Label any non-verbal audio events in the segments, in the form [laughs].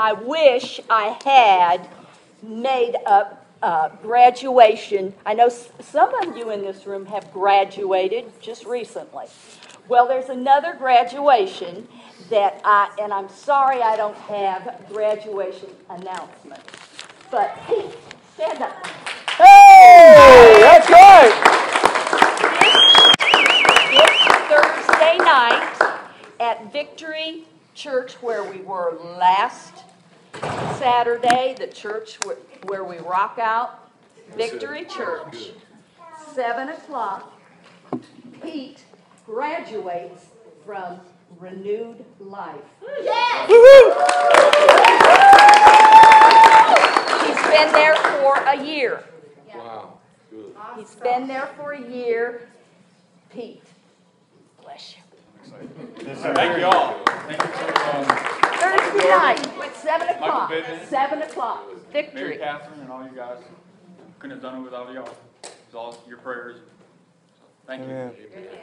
I wish I had made up uh, graduation. I know s- some of you in this room have graduated just recently. Well, there's another graduation that I, and I'm sorry I don't have graduation announcement. But Pete, stand up. Hey, that's right. This Thursday night at Victory Church where we were last Saturday, the church wh- where we rock out, Victory Church, seven o'clock. Pete graduates from Renewed Life. Yes. He's been there for a year. Wow, good. He's been there for a year. Pete, bless you. Thank you all. Thank you to um, Thursday night, at seven o'clock, Bivins. seven o'clock, Mary victory. Catherine and all you guys. Couldn't have done it without y'all. It's all your prayers. Thank you. Amen.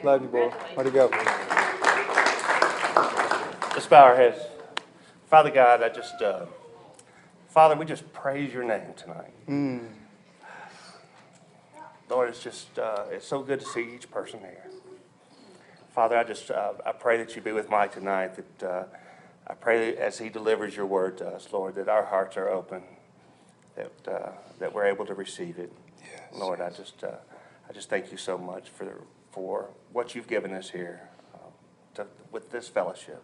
Love you, boy. Way to go. Let's bow our heads. Father God, I just, uh, Father, we just praise your name tonight. Lord, it's just, uh, it's so good to see each person here. Father, I just, uh, I pray that you be with Mike tonight, that, uh, I pray that as he delivers your word to us, Lord, that our hearts are open, that, uh, that we're able to receive it. Lord, I just, uh, I just thank you so much for, for what you've given us here, um, to, with this fellowship.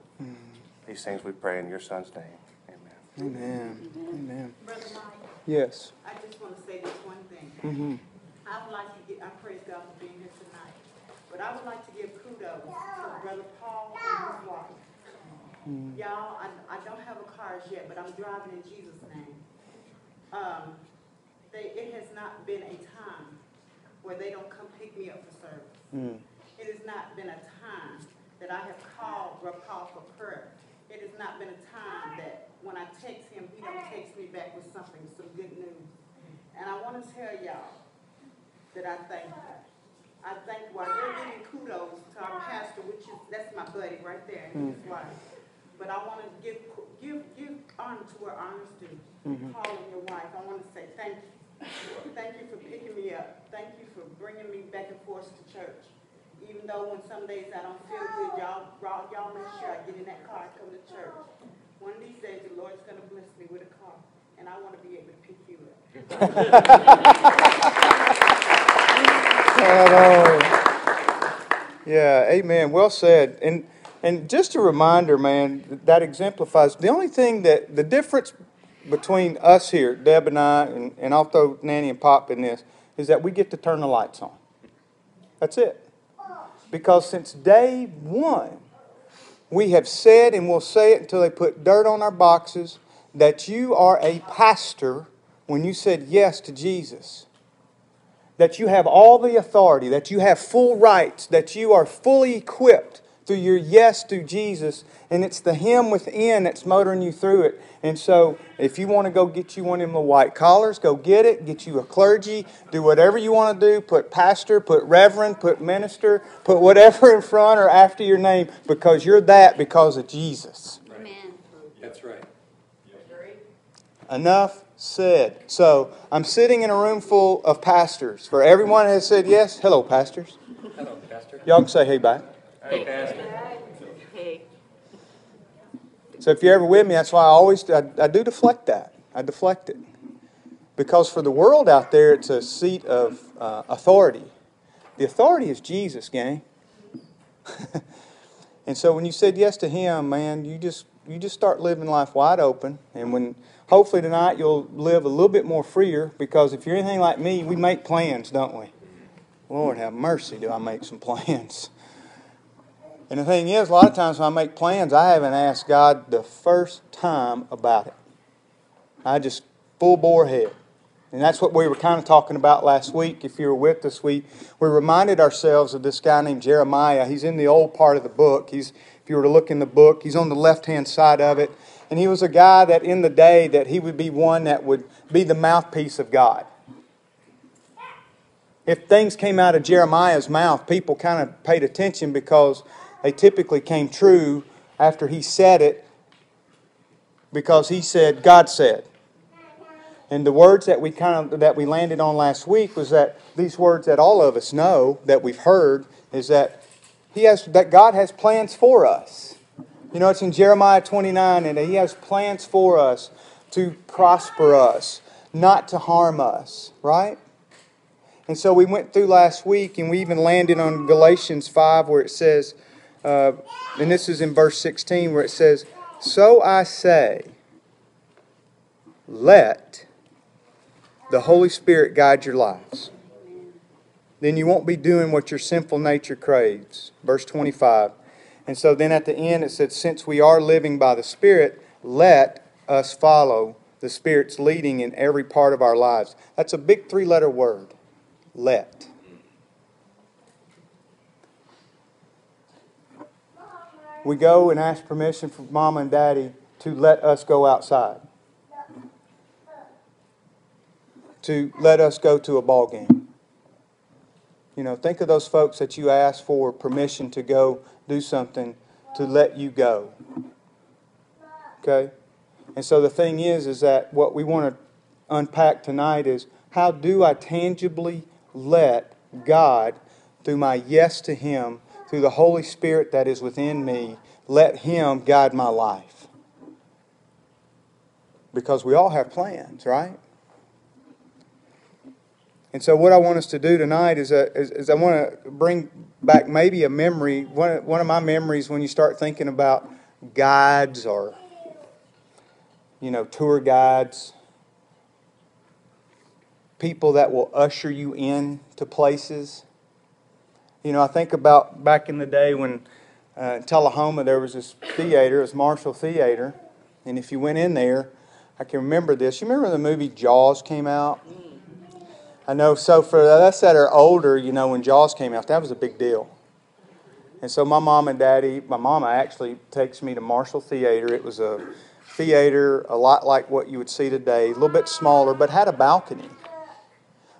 These things we pray in your son's name. Amen. Amen. Amen. Brother Mike, Yes. I just want to say this one thing. Mm-hmm. I would like to get, I praise God for being here tonight, but I would like to give kudos to Brother Paul and his wife. Y'all, I, I don't have a car as yet, but I'm driving in Jesus' name. Um, they, it has not been a time where they don't come pick me up for service. Mm. It has not been a time that I have called Paul for prayer. It has not been a time that when I text him, he don't text me back with something, some good news. And I want to tell y'all that I thank you. I thank while they're giving kudos to our pastor, which is, that's my buddy right there and his wife. But I want to give, give, give honor to where honor's due. Mm-hmm. Paul and your wife, I want to say thank you. Thank you for picking me up. Thank you for bringing me back and forth to church. Even though when some days I don't feel good, y'all, y'all y'all make sure I get in that car and come to church. One of these days, the Lord's gonna bless me with a car, and I wanna be able to pick you up. [laughs] Yeah, amen. Well said. And and just a reminder, man, that exemplifies the only thing that the difference between us here, Deb and I, and, and I'll Nanny and Pop in this, is that we get to turn the lights on. That's it. Because since day one, we have said and will say it until they put dirt on our boxes that you are a pastor when you said yes to Jesus that you have all the authority, that you have full rights, that you are fully equipped through your yes to Jesus, and it's the Him within that's motoring you through it. And so, if you want to go get you one of them white collars, go get it. Get you a clergy. Do whatever you want to do. Put pastor, put reverend, put minister, put whatever [laughs] in front or after your name because you're that because of Jesus. Amen. That's right. Enough said. So I'm sitting in a room full of pastors. For everyone that has said yes, hello, pastors. Hello, Pastor. Y'all can say hey back. Hey, Pastor. Hey, So if you're ever with me, that's why I always I, I do deflect that. I deflect it because for the world out there, it's a seat of uh, authority. The authority is Jesus, gang. [laughs] and so when you said yes to Him, man, you just you just start living life wide open. And when hopefully tonight you'll live a little bit more freer because if you're anything like me, we make plans, don't we? Lord have mercy, do I make some [laughs] plans? And the thing is, a lot of times when I make plans, I haven't asked God the first time about it. I just full bore ahead. And that's what we were kind of talking about last week. If you were with us, we, we reminded ourselves of this guy named Jeremiah. He's in the old part of the book. He's, if you were to look in the book, he's on the left hand side of it. And he was a guy that in the day that he would be one that would be the mouthpiece of God. If things came out of Jeremiah's mouth, people kind of paid attention because they typically came true after he said it because he said, God said. And the words that we kind of that we landed on last week was that these words that all of us know that we've heard is that he has that God has plans for us. You know, it's in Jeremiah 29, and he has plans for us to prosper us, not to harm us, right? And so we went through last week, and we even landed on Galatians 5, where it says, uh, and this is in verse 16, where it says, So I say, let the Holy Spirit guide your lives. Then you won't be doing what your sinful nature craves. Verse 25. And so then at the end it said, Since we are living by the Spirit, let us follow the Spirit's leading in every part of our lives. That's a big three letter word. Let. We go and ask permission from mom and daddy to let us go outside. To let us go to a ball game. You know, think of those folks that you ask for permission to go do something to let you go. Okay? And so the thing is, is that what we want to unpack tonight is how do I tangibly let God, through my yes to Him, through the Holy Spirit that is within me, let Him guide my life? Because we all have plans, right? And so, what I want us to do tonight is, uh, is, is I want to bring back maybe a memory. One of, one of my memories when you start thinking about guides or, you know, tour guides, people that will usher you in to places. You know, I think about back in the day when uh, in Tullahoma there was this theater, it was Marshall Theater, and if you went in there, I can remember this. You remember the movie Jaws came out? I know. So for us that are older, you know, when Jaws came out, that was a big deal. And so my mom and daddy, my mama actually takes me to Marshall Theater. It was a theater a lot like what you would see today, a little bit smaller, but had a balcony.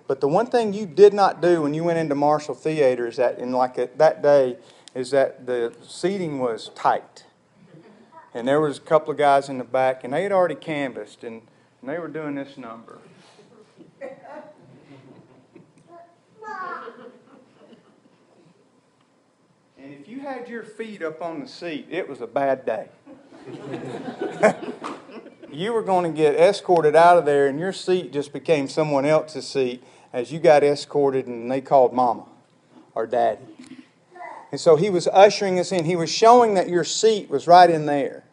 But the one thing you did not do when you went into Marshall Theater is that in like a, that day is that the seating was tight. And there was a couple of guys in the back, and they had already canvassed, and, and they were doing this number. And if you had your feet up on the seat, it was a bad day. [laughs] you were going to get escorted out of there, and your seat just became someone else's seat as you got escorted and they called mama or daddy. And so he was ushering us in. He was showing that your seat was right in there.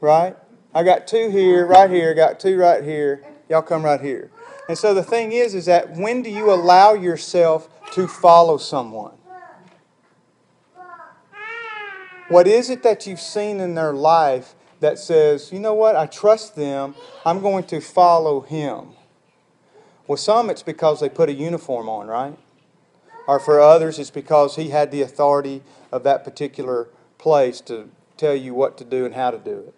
Right? I got two here, right here, got two right here. Y'all come right here. And so the thing is, is that when do you allow yourself to follow someone? What is it that you've seen in their life that says, you know what, I trust them, I'm going to follow him? Well, some it's because they put a uniform on, right? Or for others, it's because he had the authority of that particular place to tell you what to do and how to do it.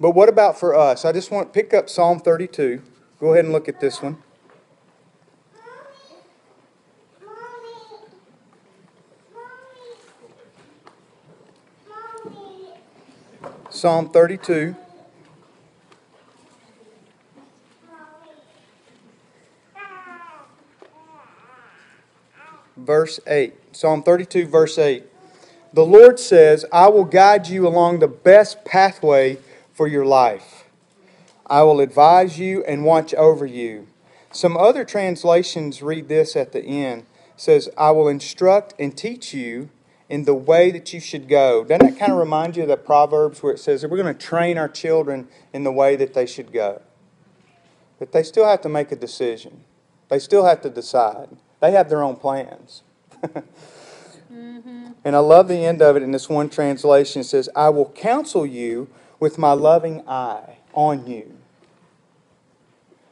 But what about for us? I just want to pick up Psalm 32. Go ahead and look at this one. Psalm 32. Verse 8. Psalm 32, verse 8. The Lord says, I will guide you along the best pathway for your life. I will advise you and watch over you. Some other translations read this at the end. It says, I will instruct and teach you in the way that you should go. Doesn't that kind of remind you of the Proverbs where it says that we're going to train our children in the way that they should go? But they still have to make a decision. They still have to decide. They have their own plans. mm-hmm. [laughs] And I love the end of it in this one translation. It says, I will counsel you with my loving eye on you.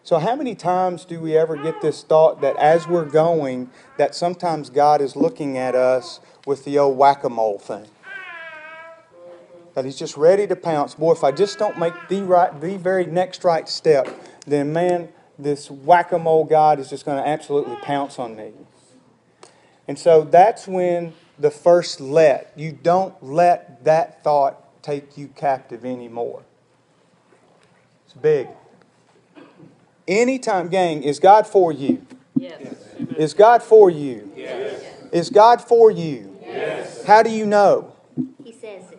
So how many times do we ever get this thought that as we're going, that sometimes God is looking at us with the old whack-a-mole thing? That he's just ready to pounce. Boy, if I just don't make the right the very next right step, then man, this whack-a-mole God is just going to absolutely pounce on me. And so that's when the first let, you don't let that thought take you captive anymore. It's big. Anytime, gang, is God for you? Yes. Is God for you? Yes. Is God for you? Yes. How do you know? He says it.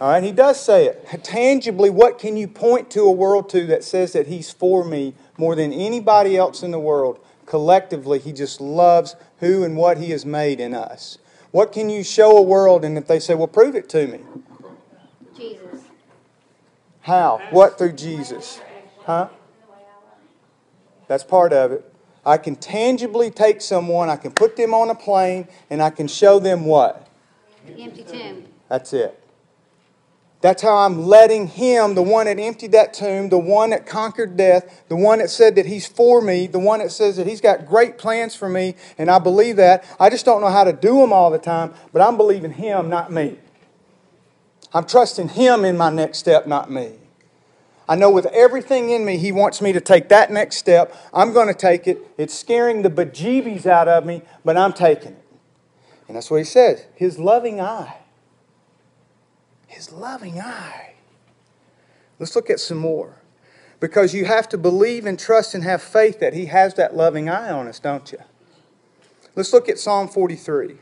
All right, he does say it. Tangibly, what can you point to a world to that says that he's for me more than anybody else in the world? Collectively, he just loves who and what he has made in us. What can you show a world, and if they say, well, prove it to me? Jesus. How? What through Jesus? Huh? That's part of it. I can tangibly take someone, I can put them on a plane, and I can show them what? The empty tomb. That's it. That's how I'm letting Him, the one that emptied that tomb, the one that conquered death, the one that said that He's for me, the one that says that He's got great plans for me, and I believe that. I just don't know how to do them all the time, but I'm believing Him, not me. I'm trusting Him in my next step, not me. I know with everything in me, He wants me to take that next step. I'm going to take it. It's scaring the bejeebies out of me, but I'm taking it. And that's what He says His loving eye. His loving eye. Let's look at some more. Because you have to believe and trust and have faith that He has that loving eye on us, don't you? Let's look at Psalm 43.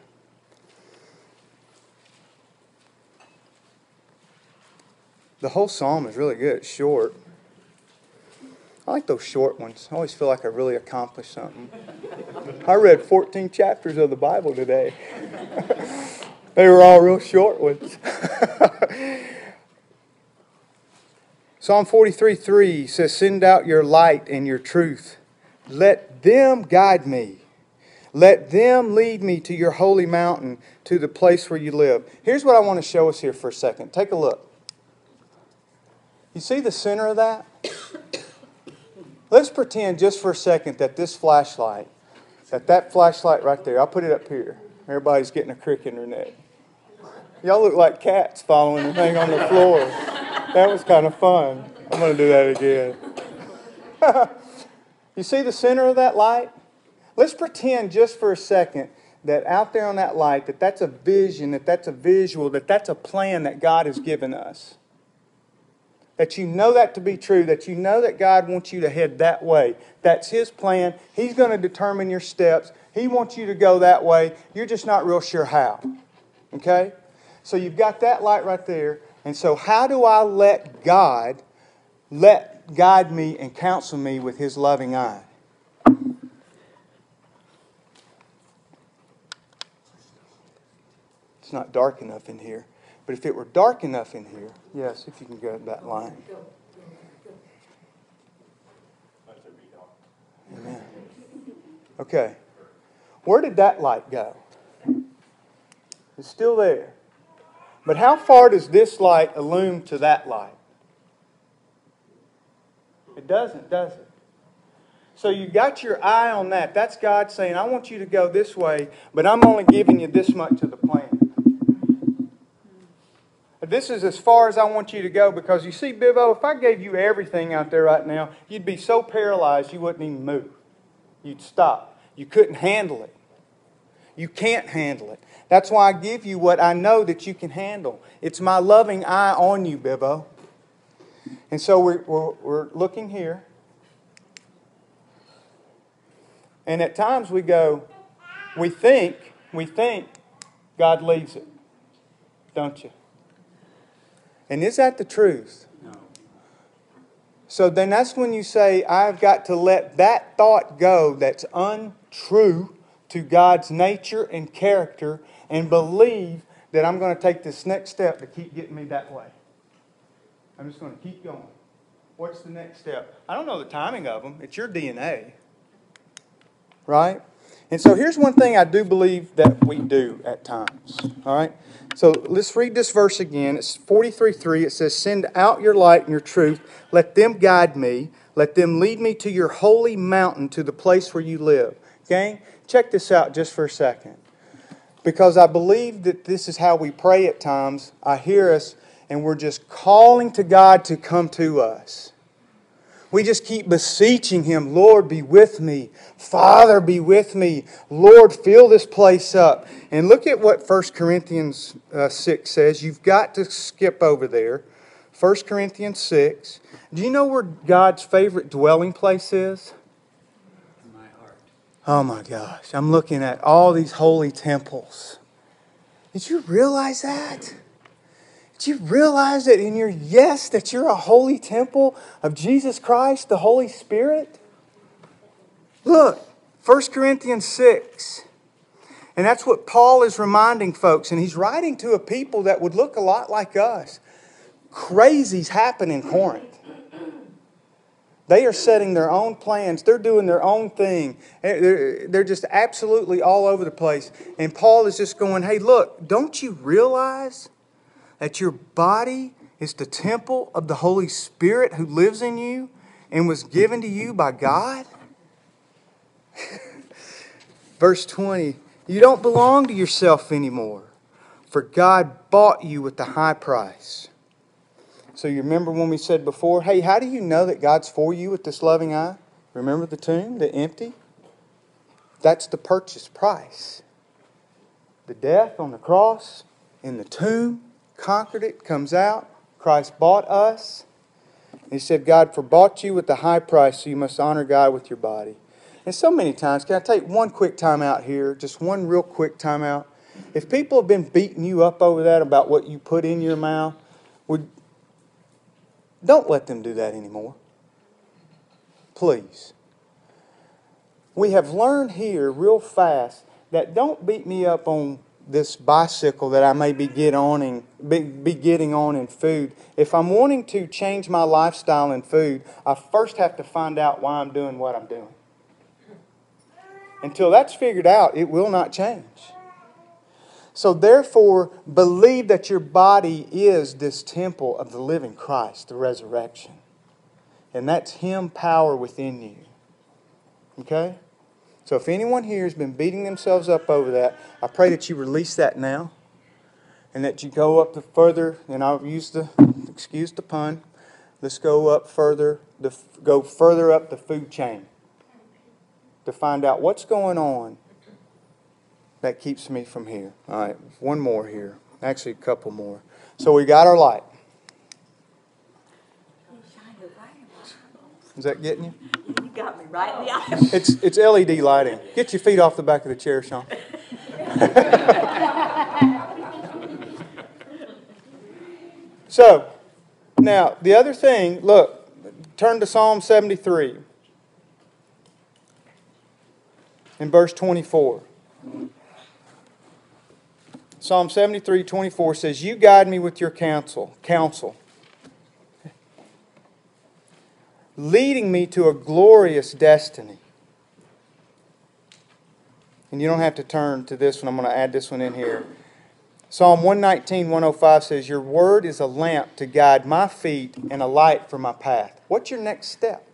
The whole psalm is really good. It's short. I like those short ones. I always feel like I really accomplished something. I read 14 chapters of the Bible today. [laughs] they were all real short ones. [laughs] Psalm 43 3 says, Send out your light and your truth. Let them guide me. Let them lead me to your holy mountain, to the place where you live. Here's what I want to show us here for a second. Take a look. You see the center of that? [coughs] Let's pretend just for a second that this flashlight, that that flashlight right there, I'll put it up here. Everybody's getting a crick in their neck. Y'all look like cats following the thing on the floor. That was kind of fun. I'm going to do that again. [laughs] you see the center of that light? Let's pretend just for a second that out there on that light, that that's a vision, that that's a visual, that that's a plan that God has given us that you know that to be true, that you know that God wants you to head that way. That's His plan. He's going to determine your steps. He wants you to go that way. You're just not real sure how. Okay? So you've got that light right there. And so, how do I let God let guide me and counsel me with His loving eye? It's not dark enough in here. But if it were dark enough in here, yes, if you can go that line. Amen. Okay. Where did that light go? It's still there. But how far does this light illume to that light? It doesn't, does it? So you got your eye on that. That's God saying, I want you to go this way, but I'm only giving you this much of the plan. This is as far as I want you to go because you see, Bivo, if I gave you everything out there right now, you'd be so paralyzed you wouldn't even move. You'd stop. You couldn't handle it. You can't handle it. That's why I give you what I know that you can handle. It's my loving eye on you, Bivo. And so we're, we're, we're looking here. And at times we go, we think, we think God leaves it, don't you? And is that the truth? No. So then that's when you say, I've got to let that thought go that's untrue to God's nature and character and believe that I'm going to take this next step to keep getting me that way. I'm just going to keep going. What's the next step? I don't know the timing of them. It's your DNA. Right? And so here's one thing I do believe that we do at times. All right? So let's read this verse again. It's 43 3. It says, Send out your light and your truth. Let them guide me. Let them lead me to your holy mountain, to the place where you live. Gang, check this out just for a second. Because I believe that this is how we pray at times. I hear us, and we're just calling to God to come to us. We just keep beseeching Him, Lord, be with me. Father, be with me. Lord, fill this place up. And look at what 1 Corinthians uh, 6 says. You've got to skip over there. 1 Corinthians 6. Do you know where God's favorite dwelling place is? Oh my gosh, I'm looking at all these holy temples. Did you realize that? Did you realize that in your yes, that you're a holy temple of Jesus Christ, the Holy Spirit? Look, 1 Corinthians 6. And that's what Paul is reminding folks. And he's writing to a people that would look a lot like us. Crazies happen in Corinth. They are setting their own plans. They're doing their own thing. They're just absolutely all over the place. And Paul is just going, hey, look, don't you realize that your body is the temple of the Holy Spirit who lives in you and was given to you by God? [laughs] Verse 20 You don't belong to yourself anymore, for God bought you with a high price. So you remember when we said before, hey, how do you know that God's for you with this loving eye? Remember the tomb, the empty? That's the purchase price. The death on the cross, in the tomb, conquered it, comes out. Christ bought us. He said, God for bought you with the high price, so you must honor God with your body. And so many times, can I take one quick time out here? Just one real quick time out. If people have been beating you up over that about what you put in your mouth, would don't let them do that anymore. Please. We have learned here real fast that don't beat me up on this bicycle that I may be, get on be, be getting on in food. If I'm wanting to change my lifestyle in food, I first have to find out why I'm doing what I'm doing. Until that's figured out, it will not change. So, therefore, believe that your body is this temple of the living Christ, the resurrection. And that's Him power within you. Okay? So, if anyone here has been beating themselves up over that, I pray that you release that now. And that you go up the further, and I'll use the, excuse the pun, let's go up further, the, go further up the food chain to find out what's going on that keeps me from here. All right, one more here. Actually, a couple more. So we got our light. Is that getting you? You got me right in the eye. It's it's LED lighting. Get your feet off the back of the chair, Sean. [laughs] so, now the other thing, look, turn to Psalm 73 in verse 24. Psalm 73 24 says, You guide me with your counsel, counsel, leading me to a glorious destiny. And you don't have to turn to this one, I'm going to add this one in here. Psalm 119 105 says, Your word is a lamp to guide my feet and a light for my path. What's your next step?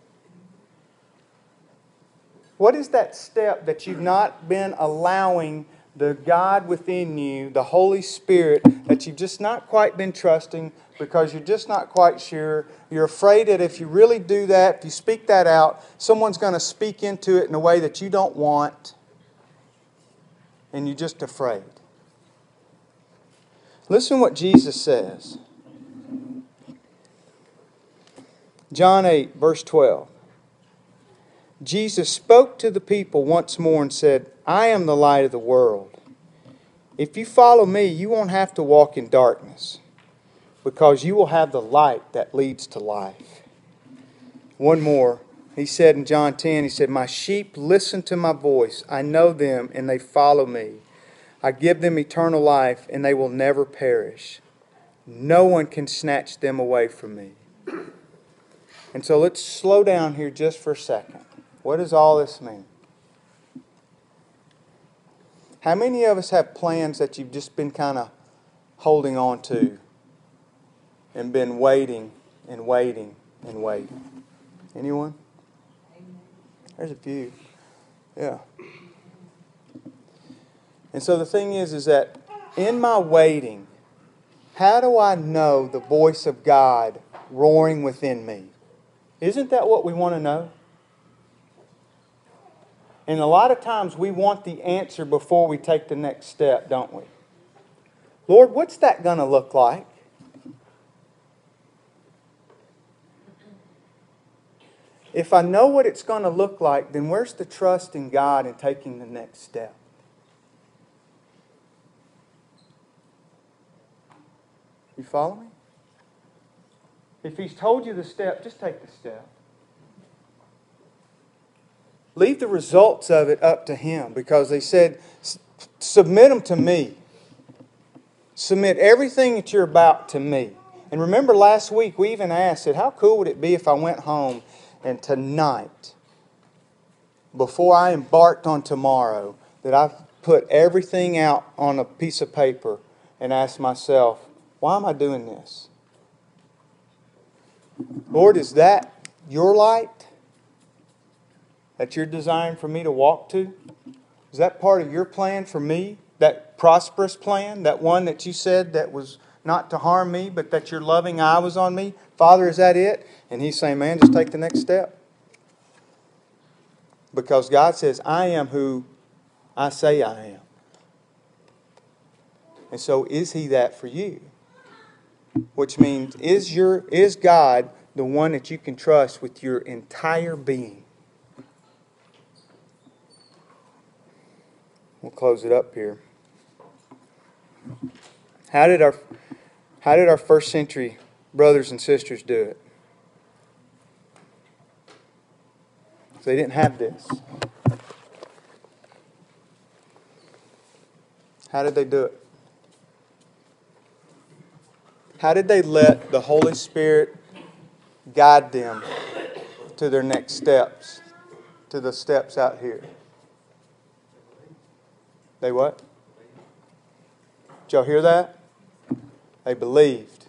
What is that step that you've not been allowing the God within you, the Holy Spirit, that you've just not quite been trusting because you're just not quite sure. You're afraid that if you really do that, if you speak that out, someone's going to speak into it in a way that you don't want, and you're just afraid. Listen what Jesus says. John 8, verse 12. Jesus spoke to the people once more and said, I am the light of the world. If you follow me, you won't have to walk in darkness because you will have the light that leads to life. One more. He said in John 10, He said, My sheep listen to my voice. I know them and they follow me. I give them eternal life and they will never perish. No one can snatch them away from me. And so let's slow down here just for a second. What does all this mean? How many of us have plans that you've just been kind of holding on to and been waiting and waiting and waiting? Anyone? There's a few. Yeah. And so the thing is, is that in my waiting, how do I know the voice of God roaring within me? Isn't that what we want to know? And a lot of times we want the answer before we take the next step, don't we? Lord, what's that going to look like? If I know what it's going to look like, then where's the trust in God in taking the next step? You follow me? If He's told you the step, just take the step. Leave the results of it up to Him because they said, submit them to me. Submit everything that you're about to me. And remember last week we even asked, it, how cool would it be if I went home and tonight, before I embarked on tomorrow, that I put everything out on a piece of paper and asked myself, why am I doing this? Lord, is that your light that you're desiring for me to walk to? Is that part of your plan for me? That prosperous plan? That one that you said that was not to harm me, but that your loving eye was on me? Father, is that it? And he's saying, man, just take the next step. Because God says, I am who I say I am. And so is he that for you? Which means is your is God the one that you can trust with your entire being? We'll close it up here. How did our how did our first century brothers and sisters do it? They didn't have this. How did they do it? How did they let the Holy Spirit guide them to their next steps, to the steps out here? They what? Did y'all hear that? They believed.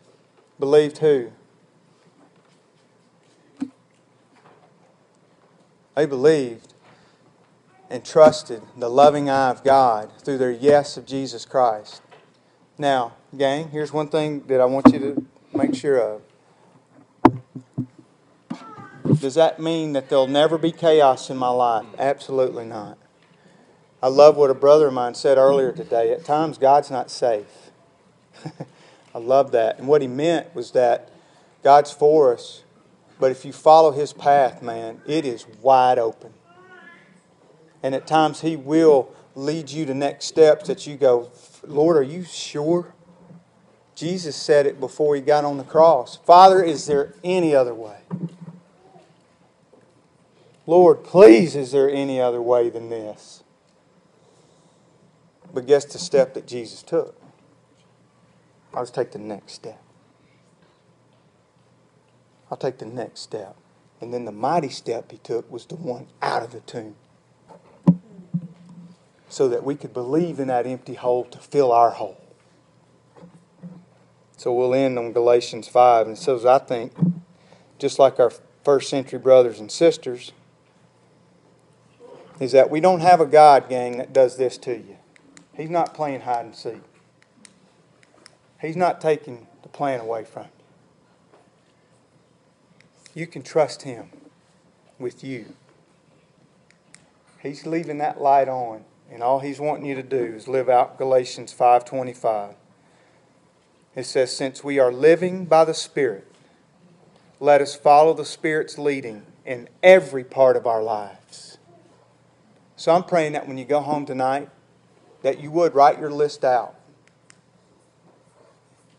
Believed who? They believed and trusted the loving eye of God through their yes of Jesus Christ. Now, gang, here's one thing that I want you to make sure of. Does that mean that there'll never be chaos in my life? Absolutely not. I love what a brother of mine said earlier today. At times, God's not safe. [laughs] I love that. And what he meant was that God's for us, but if you follow his path, man, it is wide open. And at times, he will lead you to next steps that you go, Lord, are you sure? Jesus said it before he got on the cross. Father, is there any other way? Lord, please, is there any other way than this? But guess the step that Jesus took? I'll take the next step. I'll take the next step. And then the mighty step he took was the one out of the tomb. So that we could believe in that empty hole to fill our hole. So we'll end on Galatians 5. And so I think, just like our first century brothers and sisters, is that we don't have a God, gang, that does this to you. He's not playing hide and seek. He's not taking the plan away from you. You can trust Him with you. He's leaving that light on, and all He's wanting you to do is live out Galatians 5:25. It says, "Since we are living by the Spirit, let us follow the Spirit's leading in every part of our lives." So I'm praying that when you go home tonight, that you would write your list out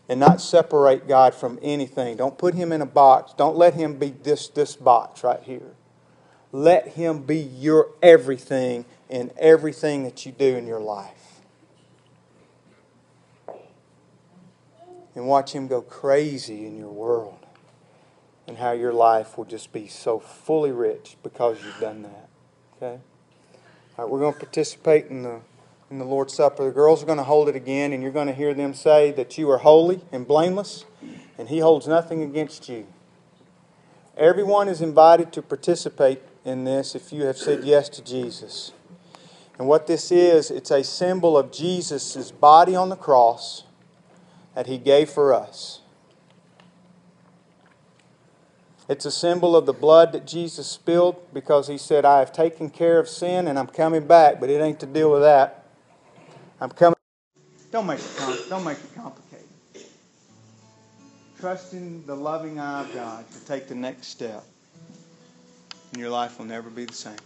and not separate God from anything. Don't put him in a box. Don't let him be this this box right here. Let him be your everything in everything that you do in your life. And watch him go crazy in your world and how your life will just be so fully rich because you've done that. Okay? All right, we're going to participate in the in the Lord's Supper. The girls are going to hold it again, and you're going to hear them say that you are holy and blameless, and He holds nothing against you. Everyone is invited to participate in this if you have said yes to Jesus. And what this is, it's a symbol of Jesus' body on the cross that He gave for us. It's a symbol of the blood that Jesus spilled because he said, I have taken care of sin and I'm coming back, but it ain't to deal with that. I'm coming. Don't make it, com- don't make it complicated. Trust in the loving eye of God to take the next step, and your life will never be the same.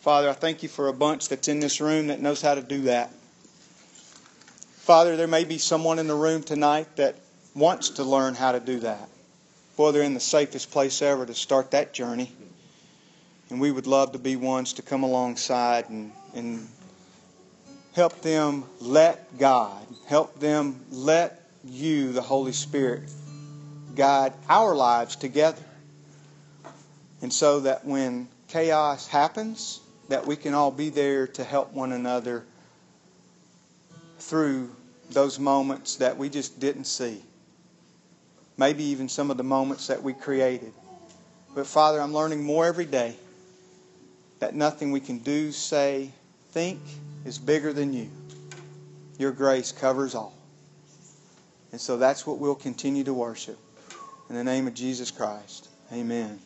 Father, I thank you for a bunch that's in this room that knows how to do that. Father, there may be someone in the room tonight that wants to learn how to do that. Boy, they're in the safest place ever to start that journey. And we would love to be ones to come alongside and, and help them let God, help them let you, the Holy Spirit, guide our lives together. And so that when chaos happens, that we can all be there to help one another through those moments that we just didn't see. Maybe even some of the moments that we created. But Father, I'm learning more every day that nothing we can do, say, think is bigger than you. Your grace covers all. And so that's what we'll continue to worship. In the name of Jesus Christ, amen.